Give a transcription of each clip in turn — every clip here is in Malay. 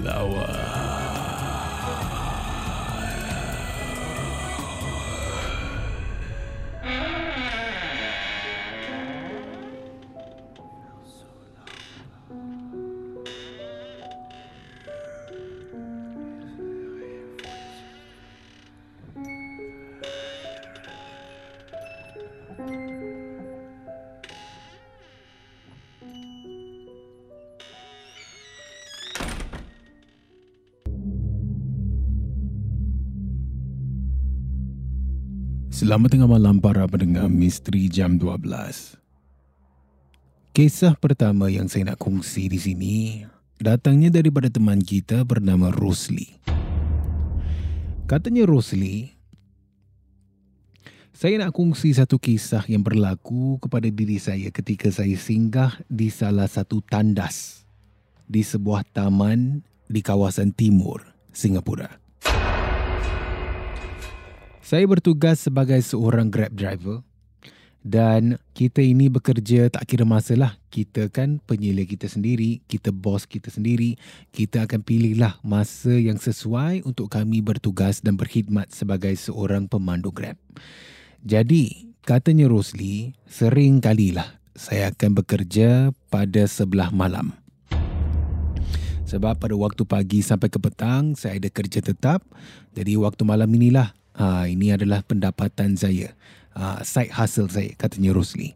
flower. Selamat tengah malam para pendengar Misteri Jam 12. Kisah pertama yang saya nak kongsi di sini datangnya daripada teman kita bernama Rosli. Katanya Rosli, saya nak kongsi satu kisah yang berlaku kepada diri saya ketika saya singgah di salah satu tandas di sebuah taman di kawasan timur Singapura. Saya bertugas sebagai seorang Grab driver dan kita ini bekerja tak kira masa lah. Kita kan penyila kita sendiri, kita bos kita sendiri. Kita akan pilihlah masa yang sesuai untuk kami bertugas dan berkhidmat sebagai seorang pemandu Grab. Jadi, katanya Rosli, sering kalilah saya akan bekerja pada sebelah malam. Sebab pada waktu pagi sampai ke petang, saya ada kerja tetap. Jadi waktu malam inilah Ha, ini adalah pendapatan saya. Ha, side hustle saya, katanya Rosli.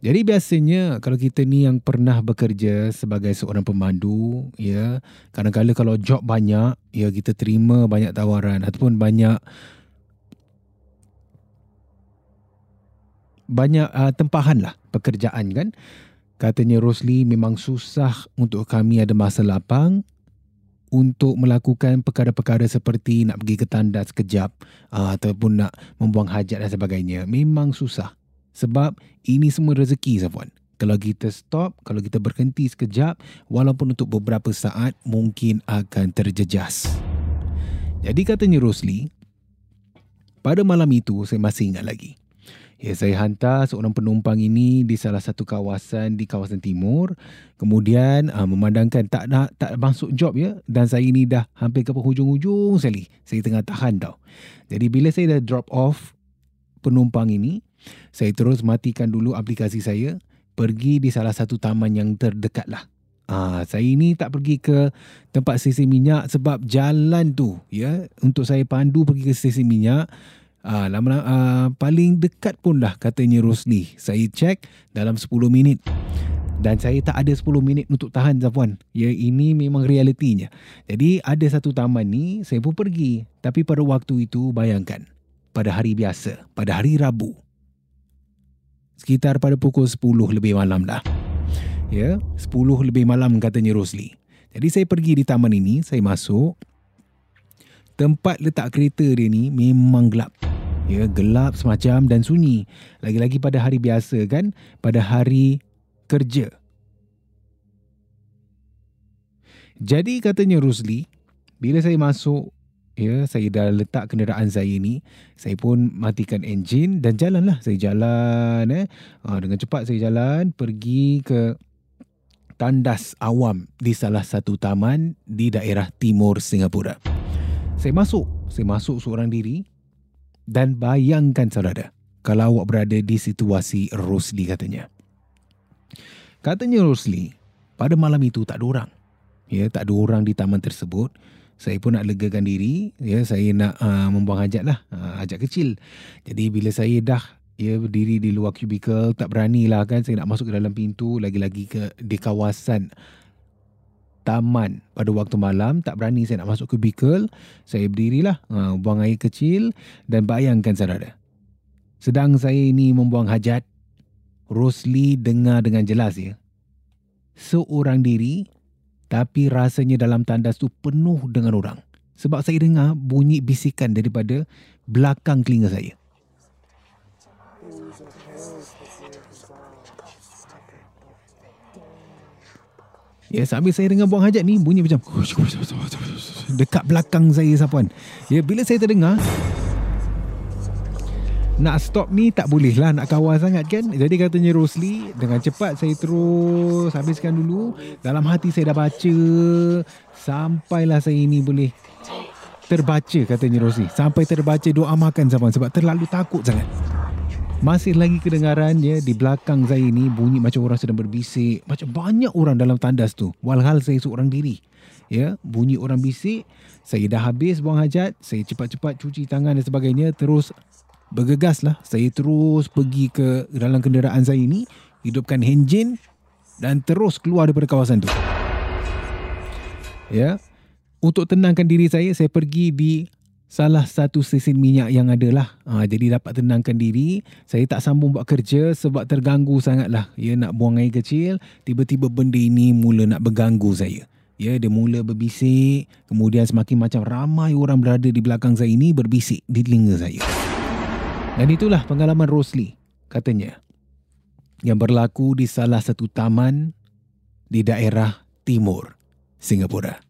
Jadi biasanya kalau kita ni yang pernah bekerja sebagai seorang pemandu, ya, kadang-kadang kalau job banyak, ya kita terima banyak tawaran ataupun banyak banyak uh, tempahan lah pekerjaan kan. Katanya Rosli memang susah untuk kami ada masa lapang untuk melakukan perkara-perkara seperti nak pergi ke tandas sekejap uh, ataupun nak membuang hajat dan sebagainya. Memang susah. Sebab ini semua rezeki, Safwan. Kalau kita stop, kalau kita berhenti sekejap, walaupun untuk beberapa saat, mungkin akan terjejas. Jadi katanya Rosli, pada malam itu saya masih ingat lagi. Ya, saya hantar seorang penumpang ini di salah satu kawasan di kawasan timur. Kemudian uh, memandangkan tak nak tak masuk job ya dan saya ini dah hampir ke penghujung-hujung sekali. Saya tengah tahan tau. Jadi bila saya dah drop off penumpang ini, saya terus matikan dulu aplikasi saya, pergi di salah satu taman yang terdekat lah. Ah, saya ini tak pergi ke tempat stesen minyak sebab jalan tu ya untuk saya pandu pergi ke stesen minyak Ah, lama ah, paling dekat pun dah katanya Rosli. Saya cek dalam 10 minit. Dan saya tak ada 10 minit untuk tahan Zafwan. Ya ini memang realitinya. Jadi ada satu taman ni saya pun pergi. Tapi pada waktu itu bayangkan. Pada hari biasa. Pada hari Rabu. Sekitar pada pukul 10 lebih malam dah. Ya 10 lebih malam katanya Rosli. Jadi saya pergi di taman ini. Saya masuk tempat letak kereta dia ni memang gelap. Ya, gelap semacam dan sunyi. Lagi-lagi pada hari biasa kan, pada hari kerja. Jadi katanya Rusli, bila saya masuk ya saya dah letak kenderaan saya ni saya pun matikan enjin dan jalanlah. Saya jalan eh. Ha, dengan cepat saya jalan pergi ke tandas awam di salah satu taman di daerah timur Singapura. Saya masuk. Saya masuk seorang diri dan bayangkan saudara kalau awak berada di situasi Rosli katanya. Katanya Rosli pada malam itu tak ada orang. Ya tak ada orang di taman tersebut. Saya pun nak legakan diri. Ya saya nak uh, membuang hajat lah. Uh, hajat kecil. Jadi bila saya dah ya berdiri di luar kubikel tak berani lah kan. Saya nak masuk ke dalam pintu lagi-lagi ke di kawasan taman pada waktu malam tak berani saya nak masuk kubikel saya berdirilah uh, buang air kecil dan bayangkan saudara sedang saya ini membuang hajat Rosli dengar dengan jelas ya seorang diri tapi rasanya dalam tandas tu penuh dengan orang. Sebab saya dengar bunyi bisikan daripada belakang telinga saya. Ya, sambil saya dengar buang hajat ni, bunyi macam dekat belakang saya sapuan. Ya, bila saya terdengar, nak stop ni tak boleh lah nak kawal sangat kan? Jadi katanya Rosli dengan cepat saya terus habiskan dulu. Dalam hati saya dah baca sampailah saya ini boleh terbaca katanya Rosli. Sampai terbaca doa makan zaman sebab terlalu takut sangat masih lagi kedengaran ya di belakang saya ini bunyi macam orang sedang berbisik. Macam banyak orang dalam tandas tu. Walhal saya seorang diri. Ya bunyi orang bisik. Saya dah habis buang hajat. Saya cepat-cepat cuci tangan dan sebagainya. Terus bergegaslah. Saya terus pergi ke dalam kenderaan saya ini hidupkan enjin dan terus keluar daripada kawasan tu. Ya. Untuk tenangkan diri saya saya pergi di salah satu stesen minyak yang ada lah ha, jadi dapat tenangkan diri saya tak sambung buat kerja sebab terganggu sangat lah ya nak buang air kecil tiba-tiba benda ini mula nak berganggu saya Ya, dia mula berbisik. Kemudian semakin macam ramai orang berada di belakang saya ini berbisik di telinga saya. Dan itulah pengalaman Rosli, katanya, yang berlaku di salah satu taman di daerah timur Singapura.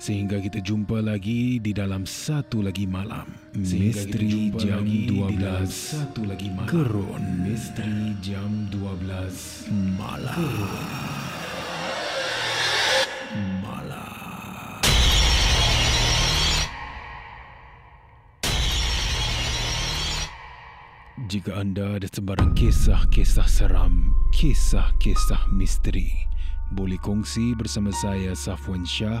Sehingga kita jumpa lagi di dalam satu lagi malam. Misteri Jam 12 satu lagi malam. Gerun Misteri Jam 12 Malam. Jika anda ada sebarang kisah-kisah seram, kisah-kisah misteri, boleh kongsi bersama saya Safwan Shah